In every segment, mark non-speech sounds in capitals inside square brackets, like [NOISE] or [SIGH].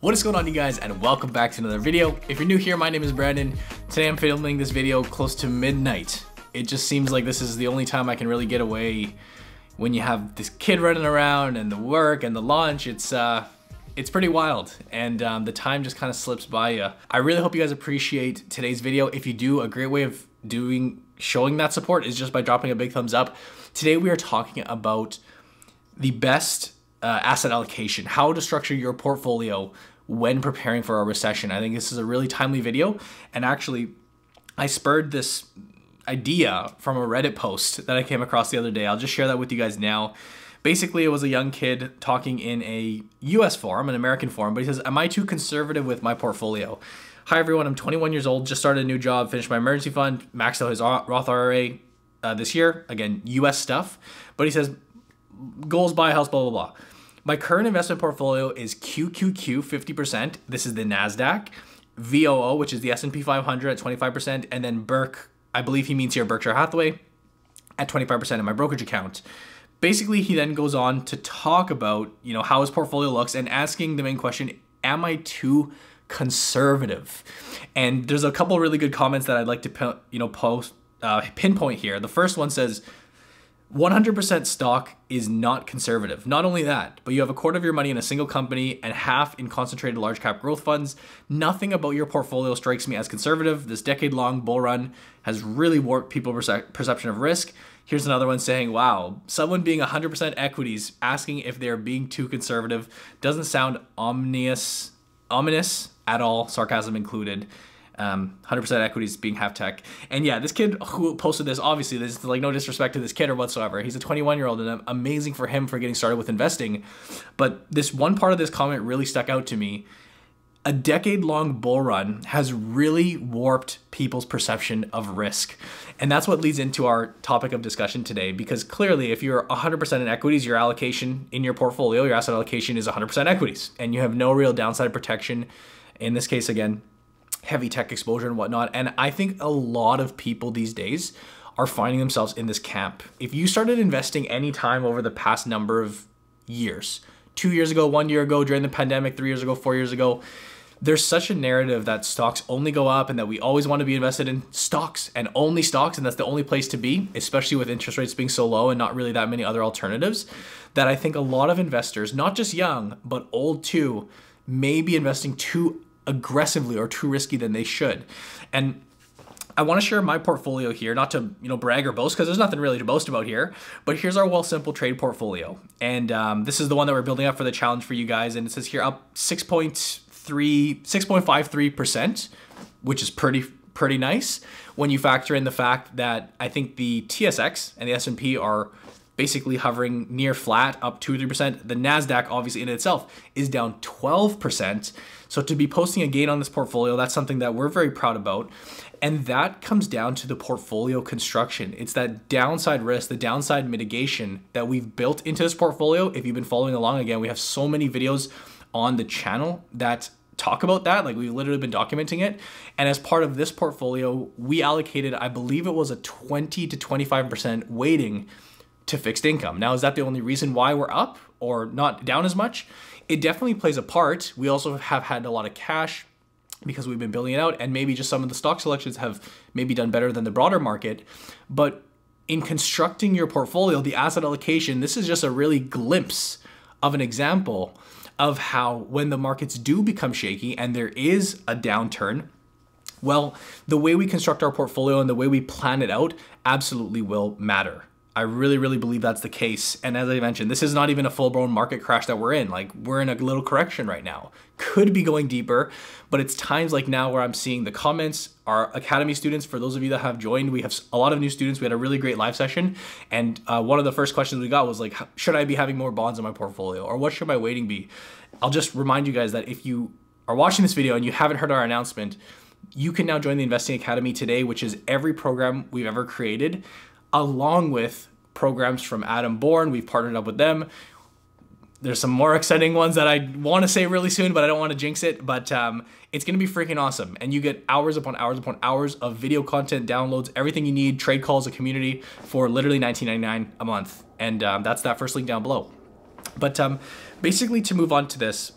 What is going on you guys and welcome back to another video. If you're new here, my name is Brandon. Today I'm filming this video close to midnight. It just seems like this is the only time I can really get away when you have this kid running around and the work and the lunch. It's uh, it's pretty wild and um, the time just kind of slips by you. I really hope you guys appreciate today's video. If you do, a great way of doing showing that support is just by dropping a big thumbs up. Today we are talking about the best uh, asset allocation, how to structure your portfolio when preparing for a recession. I think this is a really timely video. And actually, I spurred this idea from a Reddit post that I came across the other day. I'll just share that with you guys now. Basically, it was a young kid talking in a US forum, an American forum, but he says, Am I too conservative with my portfolio? Hi, everyone. I'm 21 years old, just started a new job, finished my emergency fund, maxed out his Roth IRA uh, this year. Again, US stuff. But he says, Goals buy a house, blah, blah, blah. My current investment portfolio is QQQ 50%. This is the Nasdaq. VOO, which is the S&P 500 at 25%, and then Burke, I believe he means here Berkshire Hathaway at 25% in my brokerage account. Basically, he then goes on to talk about, you know, how his portfolio looks and asking the main question, am I too conservative? And there's a couple really good comments that I'd like to, you know, post uh, pinpoint here. The first one says, 100% stock is not conservative. Not only that, but you have a quarter of your money in a single company and half in concentrated large cap growth funds. Nothing about your portfolio strikes me as conservative. This decade long bull run has really warped people's perception of risk. Here's another one saying, wow, someone being 100% equities asking if they're being too conservative doesn't sound ominous, ominous at all, sarcasm included um, 100% equities being half tech. And yeah, this kid who posted this, obviously, there's like no disrespect to this kid or whatsoever. He's a 21 year old and amazing for him for getting started with investing. But this one part of this comment really stuck out to me. A decade long bull run has really warped people's perception of risk. And that's what leads into our topic of discussion today. Because clearly, if you're 100% in equities, your allocation in your portfolio, your asset allocation is 100% equities, and you have no real downside protection. In this case, again, heavy tech exposure and whatnot. And I think a lot of people these days are finding themselves in this camp. If you started investing any time over the past number of years, two years ago, one year ago, during the pandemic, three years ago, four years ago, there's such a narrative that stocks only go up and that we always want to be invested in stocks and only stocks and that's the only place to be especially with interest rates being so low and not really that many other alternatives that i think a lot of investors not just young but old too may be investing too aggressively or too risky than they should. And I want to share my portfolio here, not to you know brag or boast because there's nothing really to boast about here. But here's our Wealthsimple trade portfolio, and um, this is the one that we're building up for the challenge for you guys. And it says here up 6.3, 6.53 percent, which is pretty pretty nice when you factor in the fact that I think the TSX and the S&P are basically hovering near flat, up 2 or 3%. The NASDAQ, obviously, in itself, is down 12%. So to be posting a gain on this portfolio, that's something that we're very proud about. And that comes down to the portfolio construction. It's that downside risk, the downside mitigation that we've built into this portfolio. If you've been following along, again, we have so many videos on the channel that talk about that. Like we've literally been documenting it. And as part of this portfolio, we allocated, I believe it was a 20 to 25% weighting to fixed income. Now, is that the only reason why we're up or not down as much? It definitely plays a part. We also have had a lot of cash because we've been building it out, and maybe just some of the stock selections have maybe done better than the broader market. But in constructing your portfolio, the asset allocation, this is just a really glimpse of an example of how when the markets do become shaky and there is a downturn, well, the way we construct our portfolio and the way we plan it out absolutely will matter. I really, really believe that's the case. And as I mentioned, this is not even a full blown market crash that we're in. Like, we're in a little correction right now. Could be going deeper, but it's times like now where I'm seeing the comments. Our Academy students, for those of you that have joined, we have a lot of new students. We had a really great live session. And uh, one of the first questions we got was like, should I be having more bonds in my portfolio? Or what should my weighting be? I'll just remind you guys that if you are watching this video and you haven't heard our announcement, you can now join the Investing Academy today, which is every program we've ever created along with programs from Adam Bourne. We've partnered up with them. There's some more exciting ones that I want to say really soon, but I don't want to jinx it. But um, it's going to be freaking awesome. And you get hours upon hours upon hours of video content, downloads, everything you need, trade calls, a community for literally $19.99 a month. And um, that's that first link down below. But um, basically, to move on to this,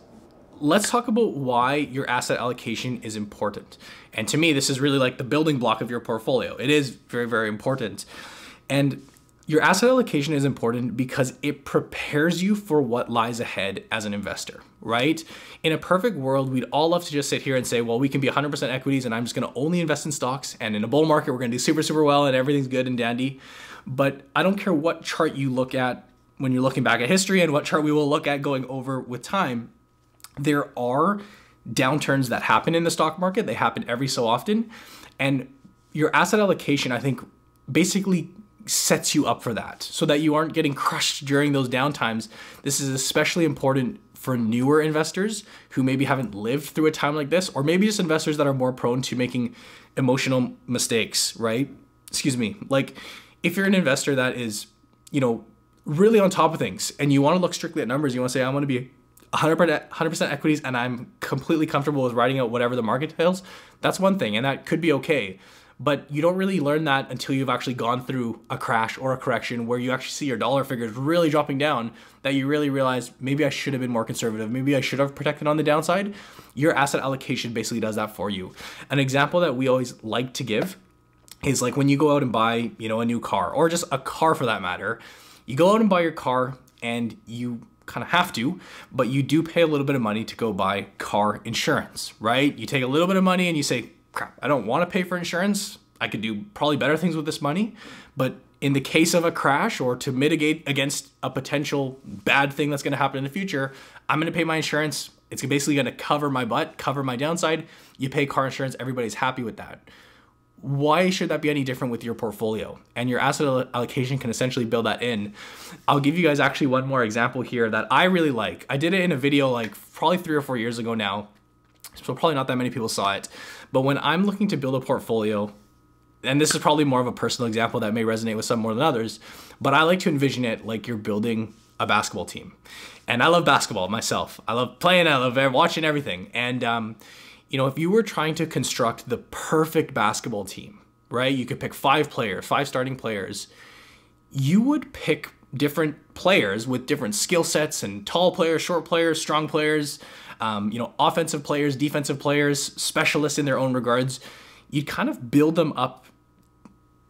let's talk about why your asset allocation is important. And to me, this is really like the building block of your portfolio. It is very, very important. And your asset allocation is important because it prepares you for what lies ahead as an investor, right? In a perfect world, we'd all love to just sit here and say, well, we can be 100% equities and I'm just gonna only invest in stocks. And in a bull market, we're gonna do super, super well and everything's good and dandy. But I don't care what chart you look at when you're looking back at history and what chart we will look at going over with time, there are downturns that happen in the stock market. They happen every so often. And your asset allocation, I think, basically sets you up for that so that you aren't getting crushed during those downtimes. This is especially important for newer investors who maybe haven't lived through a time like this, or maybe just investors that are more prone to making emotional mistakes, right? Excuse me. Like if you're an investor that is, you know, really on top of things and you want to look strictly at numbers, you want to say, I want to be 100%, 100% equities and I'm completely comfortable with writing out whatever the market tells, that's one thing and that could be okay but you don't really learn that until you've actually gone through a crash or a correction where you actually see your dollar figures really dropping down that you really realize maybe I should have been more conservative, maybe I should have protected on the downside. Your asset allocation basically does that for you. An example that we always like to give is like when you go out and buy, you know, a new car or just a car for that matter. You go out and buy your car and you kind of have to, but you do pay a little bit of money to go buy car insurance, right? You take a little bit of money and you say, crap, I don't want to pay for insurance. I could do probably better things with this money. But in the case of a crash or to mitigate against a potential bad thing that's going to happen in the future, I'm going to pay my insurance. It's basically going to cover my butt, cover my downside. You pay car insurance, everybody's happy with that. Why should that be any different with your portfolio? And your asset allocation can essentially build that in. I'll give you guys actually one more example here that I really like. I did it in a video like probably three or four years ago now so probably not that many people saw it. But when I'm looking to build a portfolio, and this is probably more of a personal example that may resonate with some more than others, but I like to envision it like you're building a basketball team. And I love basketball myself. I love playing, I love watching everything. And, um, you know, if you were trying to construct the perfect basketball team, right, you could pick five players, five starting players, you would pick different players with different skill sets and tall players, short players, strong players, um, you know, offensive players, defensive players, specialists in their own regards, you'd kind of build them up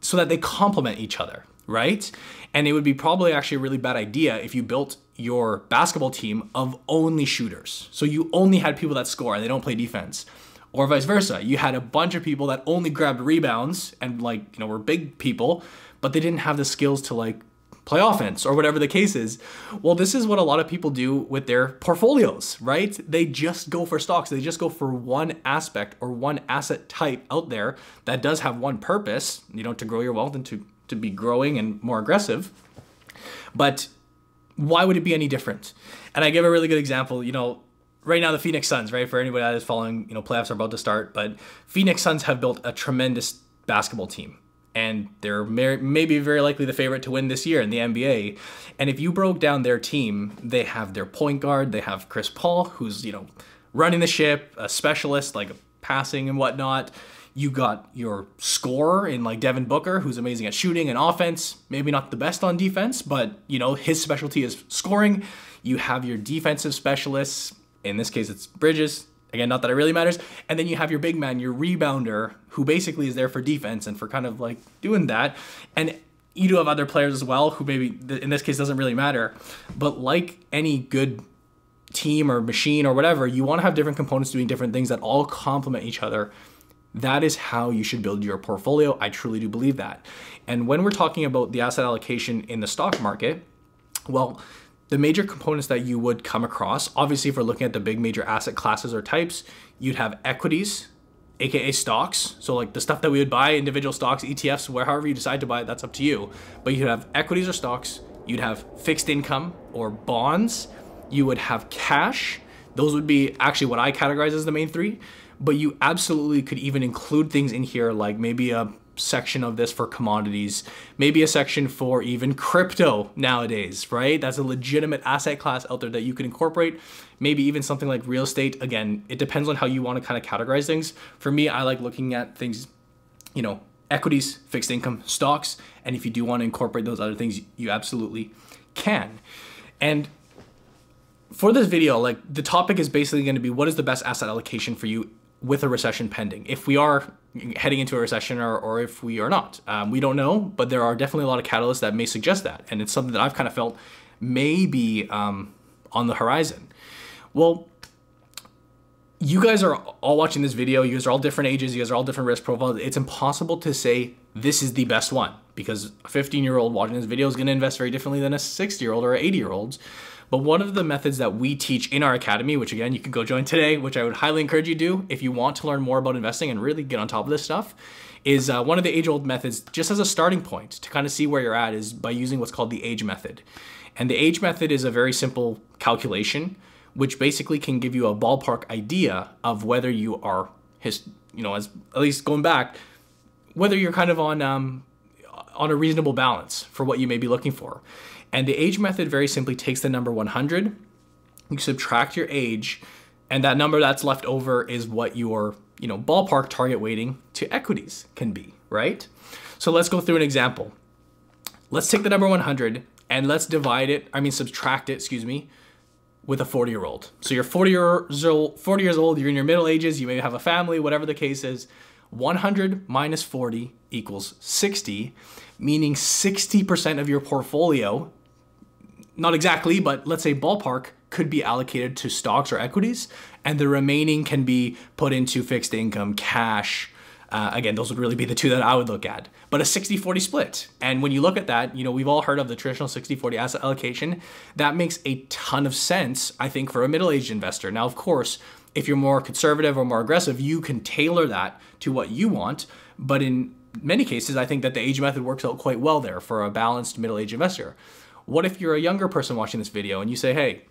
so that they complement each other, right? And it would be probably actually a really bad idea if you built your basketball team of only shooters. So you only had people that score and they don't play defense. Or vice versa. You had a bunch of people that only grabbed rebounds and like, you know, were big people, but they didn't have the skills to like play offense or whatever the case is. Well, this is what a lot of people do with their portfolios, right? They just go for stocks. They just go for one aspect or one asset type out there that does have one purpose, you know, to grow your wealth and to, to be growing and more aggressive. But why would it be any different? And I give a really good example, you know, right now the Phoenix Suns, right? For anybody that is following, you know, playoffs are about to start, but Phoenix Suns have built a tremendous basketball team and they're maybe very likely the favorite to win this year in the NBA. And if you broke down their team, they have their point guard, they have Chris Paul, who's you know running the ship, a specialist like passing and whatnot. You got your scorer in like Devin Booker, who's amazing at shooting and offense. Maybe not the best on defense, but you know his specialty is scoring. You have your defensive specialists. In this case, it's Bridges, Again, not that it really matters. And then you have your big man, your rebounder, who basically is there for defense and for kind of like doing that. And you do have other players as well who maybe in this case doesn't really matter. But like any good team or machine or whatever, you want to have different components doing different things that all complement each other. That is how you should build your portfolio. I truly do believe that. And when we're talking about the asset allocation in the stock market, well, the major components that you would come across, obviously, if we're looking at the big major asset classes or types, you'd have equities, aka stocks. So, like the stuff that we would buy, individual stocks, ETFs, wherever you decide to buy it, that's up to you. But you'd have equities or stocks, you'd have fixed income or bonds, you would have cash. Those would be actually what I categorize as the main three. But you absolutely could even include things in here like maybe a section of this for commodities, maybe a section for even crypto nowadays, right? That's a legitimate asset class out there that you can incorporate. Maybe even something like real estate. Again, it depends on how you want to kind of categorize things. For me, I like looking at things, you know, equities, fixed income, stocks, and if you do want to incorporate those other things, you absolutely can. And for this video, like the topic is basically going to be what is the best asset allocation for you with a recession pending? If we are heading into a recession or, or if we are not, um, we don't know, but there are definitely a lot of catalysts that may suggest that. And it's something that I've kind of felt may be um, on the horizon. Well, you guys are all watching this video. You guys are all different ages. You guys are all different risk profiles. It's impossible to say this is the best one because a 15 year old watching this video is going to invest very differently than a 60 year old or 80 year old. But one of the methods that we teach in our academy, which again, you can go join today, which I would highly encourage you to do if you want to learn more about investing and really get on top of this stuff, is uh, one of the age old methods, just as a starting point to kind of see where you're at, is by using what's called the age method. And the age method is a very simple calculation, which basically can give you a ballpark idea of whether you are, his, you know, as at least going back, whether you're kind of on um, on a reasonable balance for what you may be looking for. And the age method very simply takes the number 100, you subtract your age, and that number that's left over is what your, you know, ballpark target weighting to equities can be, right? So let's go through an example. Let's take the number 100 and let's divide it, I mean subtract it, excuse me, with a 40 year old. So you're 40 years old, 40 years old, you're in your middle ages, you may have a family, whatever the case is. 100 minus 40 equals 60, meaning 60% of your portfolio not exactly, but let's say ballpark could be allocated to stocks or equities, and the remaining can be put into fixed income, cash. Uh, again, those would really be the two that I would look at. But a 60 40 split. And when you look at that, you know, we've all heard of the traditional 60 40 asset allocation. That makes a ton of sense, I think, for a middle aged investor. Now, of course, if you're more conservative or more aggressive, you can tailor that to what you want. But in many cases, I think that the age method works out quite well there for a balanced middle aged investor. What if you're a younger person watching this video and you say, hey,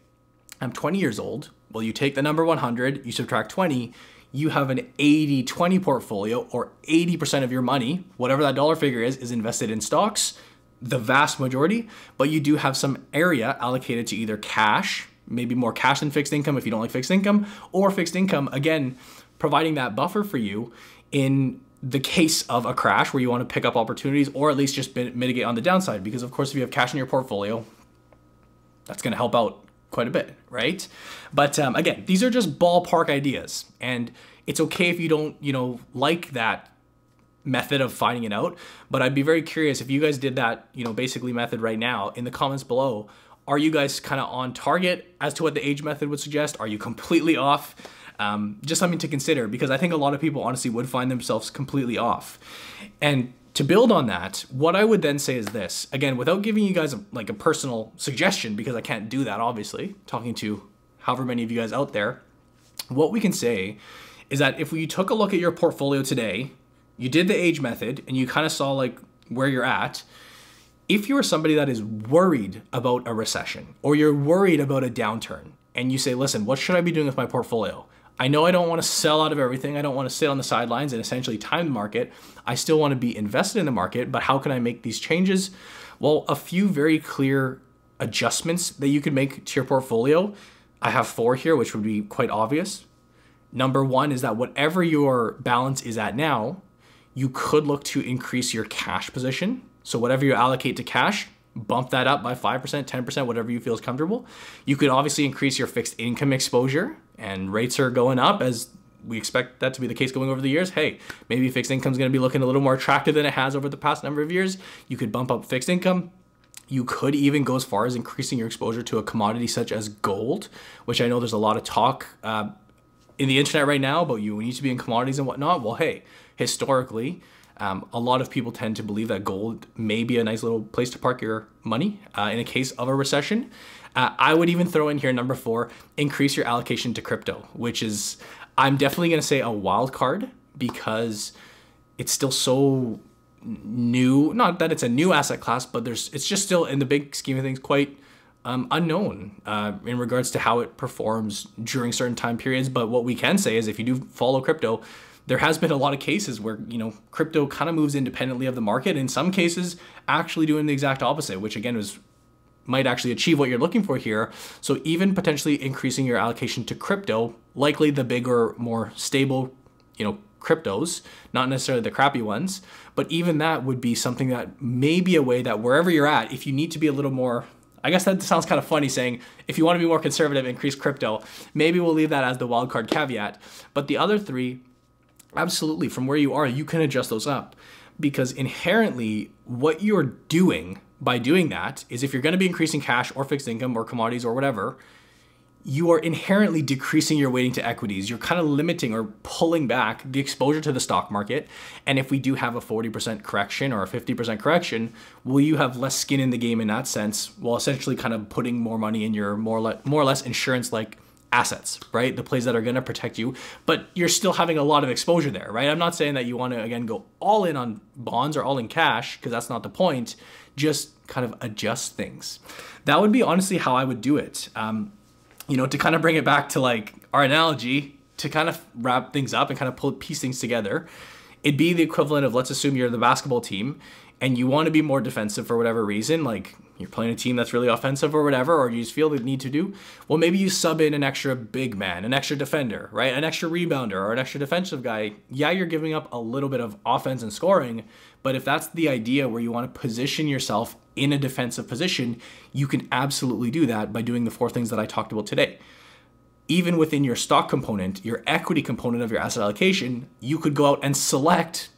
I'm 20 years old. Well, you take the number 100, you subtract 20, you have an 80 20 portfolio, or 80% of your money, whatever that dollar figure is, is invested in stocks, the vast majority, but you do have some area allocated to either cash, maybe more cash than fixed income if you don't like fixed income, or fixed income, again, providing that buffer for you in the case of a crash where you want to pick up opportunities or at least just mitigate on the downside. Because of course, if you have cash in your portfolio, that's going to help out quite a bit, right? But um, again, these are just ballpark ideas, and it's okay if you don't, you know, like that method of finding it out. But I'd be very curious if you guys did that, you know, basically method right now in the comments below. Are you guys kind of on target as to what the age method would suggest? Are you completely off? Um, just something to consider because I think a lot of people honestly would find themselves completely off. And to build on that, what I would then say is this again, without giving you guys a, like a personal suggestion, because I can't do that, obviously, talking to however many of you guys out there, what we can say is that if we took a look at your portfolio today, you did the age method, and you kind of saw like where you're at. If you're somebody that is worried about a recession or you're worried about a downturn, and you say, listen, what should I be doing with my portfolio? I know I don't want to sell out of everything. I don't want to sit on the sidelines and essentially time the market. I still want to be invested in the market, but how can I make these changes? Well, a few very clear adjustments that you can make to your portfolio. I have four here, which would be quite obvious. Number one is that whatever your balance is at now, you could look to increase your cash position. So whatever you allocate to cash, bump that up by 5%, 10%, whatever you feel is comfortable. You could obviously increase your fixed income exposure and rates are going up as we expect that to be the case going over the years. Hey, maybe fixed income is going to be looking a little more attractive than it has over the past number of years. You could bump up fixed income. You could even go as far as increasing your exposure to a commodity such as gold, which I know there's a lot of talk uh, in the internet right now about you need to be in commodities and whatnot. Well, hey, historically, um, a lot of people tend to believe that gold may be a nice little place to park your money uh, in a case of a recession. Uh, I would even throw in here number four, increase your allocation to crypto, which is, I'm definitely going to say a wild card because it's still so new. Not that it's a new asset class, but there's it's just still in the big scheme of things quite um, unknown uh, in regards to how it performs during certain time periods. But what we can say is if you do follow crypto, there has been a lot of cases where you know crypto kind of moves independently of the market in some cases actually doing the exact opposite which again was might actually achieve what you're looking for here so even potentially increasing your allocation to crypto likely the bigger more stable you know cryptos not necessarily the crappy ones but even that would be something that may be a way that wherever you're at if you need to be a little more I guess that sounds kind of funny saying if you want to be more conservative, increase crypto. Maybe we'll leave that as the wildcard caveat. But the other three, absolutely, from where you are, you can adjust those up because inherently, what you're doing by doing that is if you're going to be increasing cash or fixed income or commodities or whatever, you are inherently decreasing your weighting to equities. You're kind of limiting or pulling back the exposure to the stock market. And if we do have a 40% correction or a 50% correction, will you have less skin in the game in that sense while essentially kind of putting more money in your more, le- more or less insurance like assets, right? The plays that are going to protect you, but you're still having a lot of exposure there, right? I'm not saying that you want to, again, go all in on bonds or all in cash because that's not the point. Just kind of adjust things. That would be honestly how I would do it. Um, you know, to kind of bring it back to like our analogy, to kind of wrap things up and kind of pull piece things together, it'd be the equivalent of let's assume you're the basketball team and you want to be more defensive for whatever reason, like you're playing a team that's really offensive or whatever, or you just feel the need to do, well, maybe you sub in an extra big man, an extra defender, right? An extra rebounder or an extra defensive guy. Yeah, you're giving up a little bit of offense and scoring, but if that's the idea where you want to position yourself in a defensive position, you can absolutely do that by doing the four things that I talked about today. Even within your stock component, your equity component of your asset allocation, you could go out and select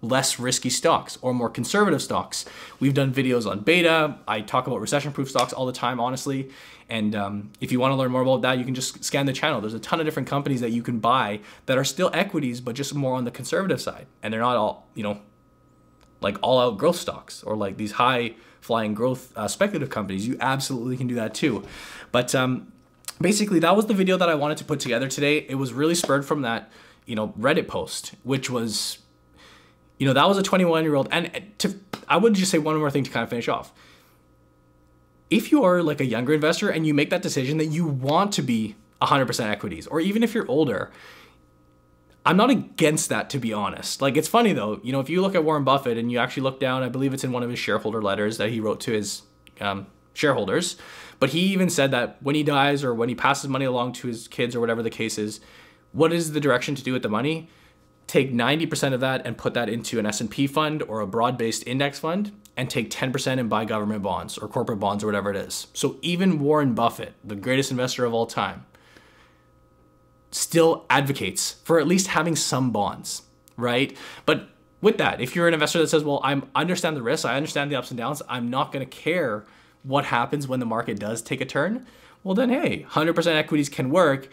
less risky stocks or more conservative stocks. We've done videos on beta. I talk about recession proof stocks all the time, honestly. And um, if you want to learn more about that, you can just scan the channel. There's a ton of different companies that you can buy that are still equities, but just more on the conservative side. And they're not all, you know, like all out growth stocks or like these high flying growth uh, speculative companies. You absolutely can do that too. But um, basically, that was the video that I wanted to put together today. It was really spurred from that, you know, Reddit post, which was you know, that was a 21 year old. And to, I would just say one more thing to kind of finish off. If you are like a younger investor and you make that decision that you want to be 100% equities, or even if you're older, I'm not against that to be honest. Like it's funny though, you know, if you look at Warren Buffett and you actually look down, I believe it's in one of his shareholder letters that he wrote to his um, shareholders, but he even said that when he dies or when he passes money along to his kids or whatever the case is, what is the direction to do with the money? Take 90% of that and put that into an S&P fund or a broad-based index fund and take 10% and buy government bonds or corporate bonds or whatever it is. So even Warren Buffett, the greatest investor of all time, still advocates for at least having some bonds, right? But with that, if you're an investor that says, "Well, I understand the risks, I understand the ups and downs, I'm not going to care what happens when the market does take a turn," well then hey, 100% equities can work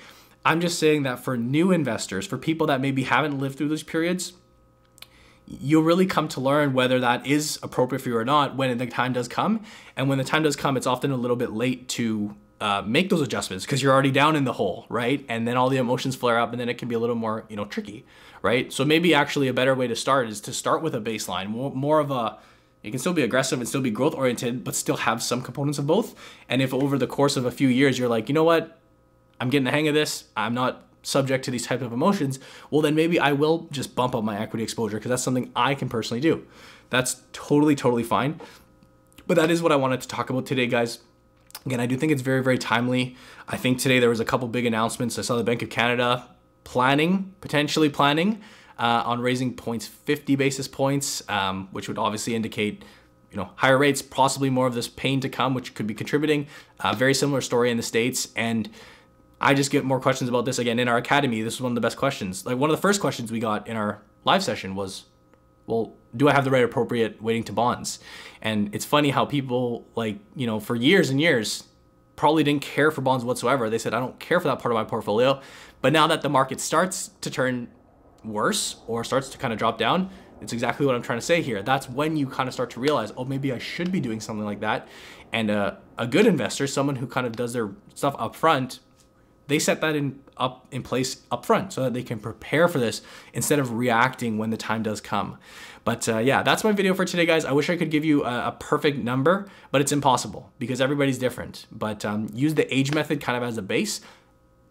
I'm just saying that for new investors, for people that maybe haven't lived through those periods, you'll really come to learn whether that is appropriate for you or not when the time does come. And when the time does come, it's often a little bit late to uh, make those adjustments because you're already down in the hole, right? And then all the emotions flare up, and then it can be a little more, you know, tricky, right? So maybe actually a better way to start is to start with a baseline, more, more of a It can still be aggressive and still be growth oriented, but still have some components of both. And if over the course of a few years you're like, you know what, I'm getting the hang of this. I'm not subject to these type of emotions. Well, then maybe I will just bump up my equity exposure because that's something I can personally do. That's totally, totally fine. But that is what I wanted to talk about today, guys. Again, I do think it's very, very timely. I think today there was a couple big announcements. I saw the Bank of Canada planning, potentially planning, uh, on raising points 50 basis points, um, which would obviously indicate you know higher rates, possibly more of this pain to come, which could be contributing. Uh, very similar story in the states, and I just get more questions about this again in our academy. This is one of the best questions. Like one of the first questions we got in our live session was, well, do I have the right appropriate weighting to bonds? And it's funny how people like, you know, for years and years probably didn't care for bonds whatsoever. They said, I don't care for that part of my portfolio. But now that the market starts to turn worse or starts to kind of drop down, it's exactly what I'm trying to say here. That's when you kind of start to realize, oh, maybe I should be doing something like that. And uh, a good investor, someone who kind of does their stuff up front, they set that in up in place up front so that they can prepare for this instead of reacting when the time does come. But uh, yeah, that's my video for today, guys. I wish I could give you a, a perfect number, but it's impossible because everybody's different. But um, use the age method kind of as a base,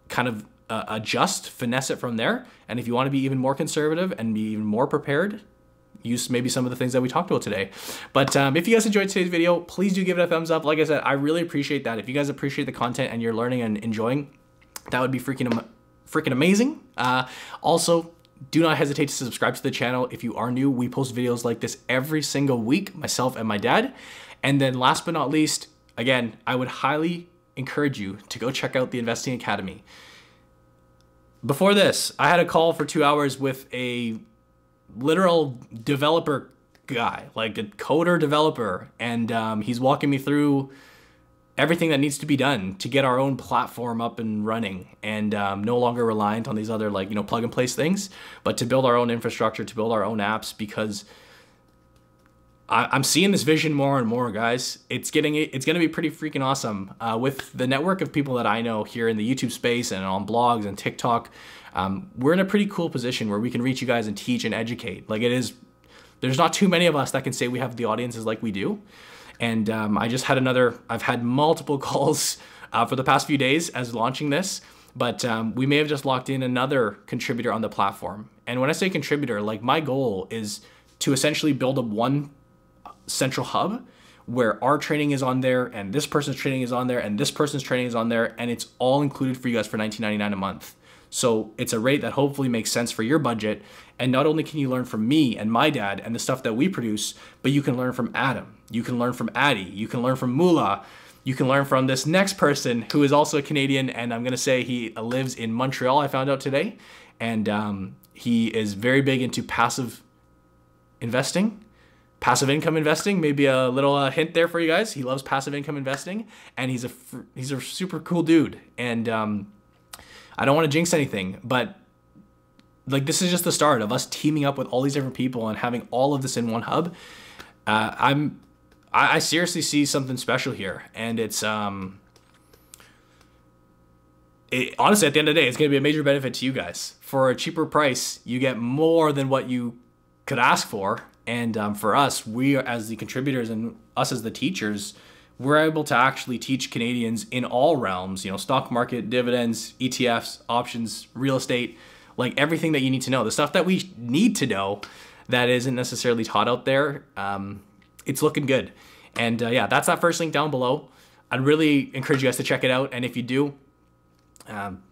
kind of uh, adjust, finesse it from there. And if you want to be even more conservative and be even more prepared, use maybe some of the things that we talked about today. But um, if you guys enjoyed today's video, please do give it a thumbs up. Like I said, I really appreciate that. If you guys appreciate the content and you're learning and enjoying, that would be freaking, freaking amazing. Uh, also, do not hesitate to subscribe to the channel if you are new. We post videos like this every single week, myself and my dad. And then last but not least, again, I would highly encourage you to go check out the Investing Academy. Before this, I had a call for two hours with a literal developer guy, like a coder developer, and um, he's walking me through everything that needs to be done to get our own platform up and running and um, no longer reliant on these other like you know plug and place things but to build our own infrastructure to build our own apps because I, am seeing this vision more and more guys. It's getting it's to be pretty freaking awesome. Uh, with the network of people that i know here in the youtube space and on blogs and tiktok um, we're in a pretty cool position where we can reach you guys and teach and educate. Like it is there's not too many of us that can say we have the audiences like we do and um, I just had another, I've had multiple [LAUGHS] calls uh, for the past few days as launching this, but um, we may have just locked in another contributor on the platform. And when I say contributor, like my goal is to essentially build a one central hub where our training is on there and this person's training is on there and this person's training is on there and it's all included for you guys for $19.99 a month. So it's a rate that hopefully makes sense for your budget. And not only can you learn from me and my dad and the stuff that we produce, but you can learn from Adam. You can learn from Addy. You can learn from Mula. You can learn from this next person who is also a Canadian. And I'm going to say he lives in Montreal, I found out today. And um, he is very big into passive investing passive income investing maybe a little uh, hint there for you guys he loves passive income investing and he's a he's a super cool dude and um, I don't want to jinx anything, but like this is just the start of us teaming up with all these different people and having all of this in one hub. Uh, I'm I, I seriously see something special here, and it's um. It, honestly, at the end of the day, it's going to be a major benefit to you guys. For a cheaper price, you get more than what you could ask for. And um, for us, we as the contributors and us as the teachers, we're able to actually teach Canadians in all realms, you know, stock market, dividends, ETFs, options, real estate, like everything that you need to know, the stuff that we need to know that isn't necessarily taught out there. Um, it's looking good. And uh, yeah, that's that first link down below. I'd really encourage you guys to check it out. And if you do, um,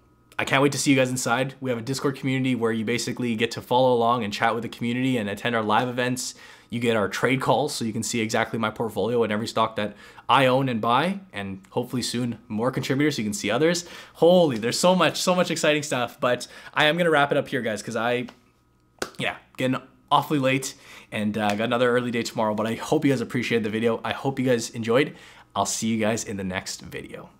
I can't wait to see you guys inside. We have a Discord community where you basically get to follow along and chat with the community and attend our live events. You get our trade calls so you can see exactly my portfolio and every stock that I own and buy, and hopefully soon more contributors so you can see others. Holy, there's so much, so much exciting stuff. But I am gonna wrap it up here, guys, because I, yeah, getting awfully late and uh, got another early day tomorrow. But I hope you guys appreciated the video. I hope you guys enjoyed. I'll see you guys in the next video.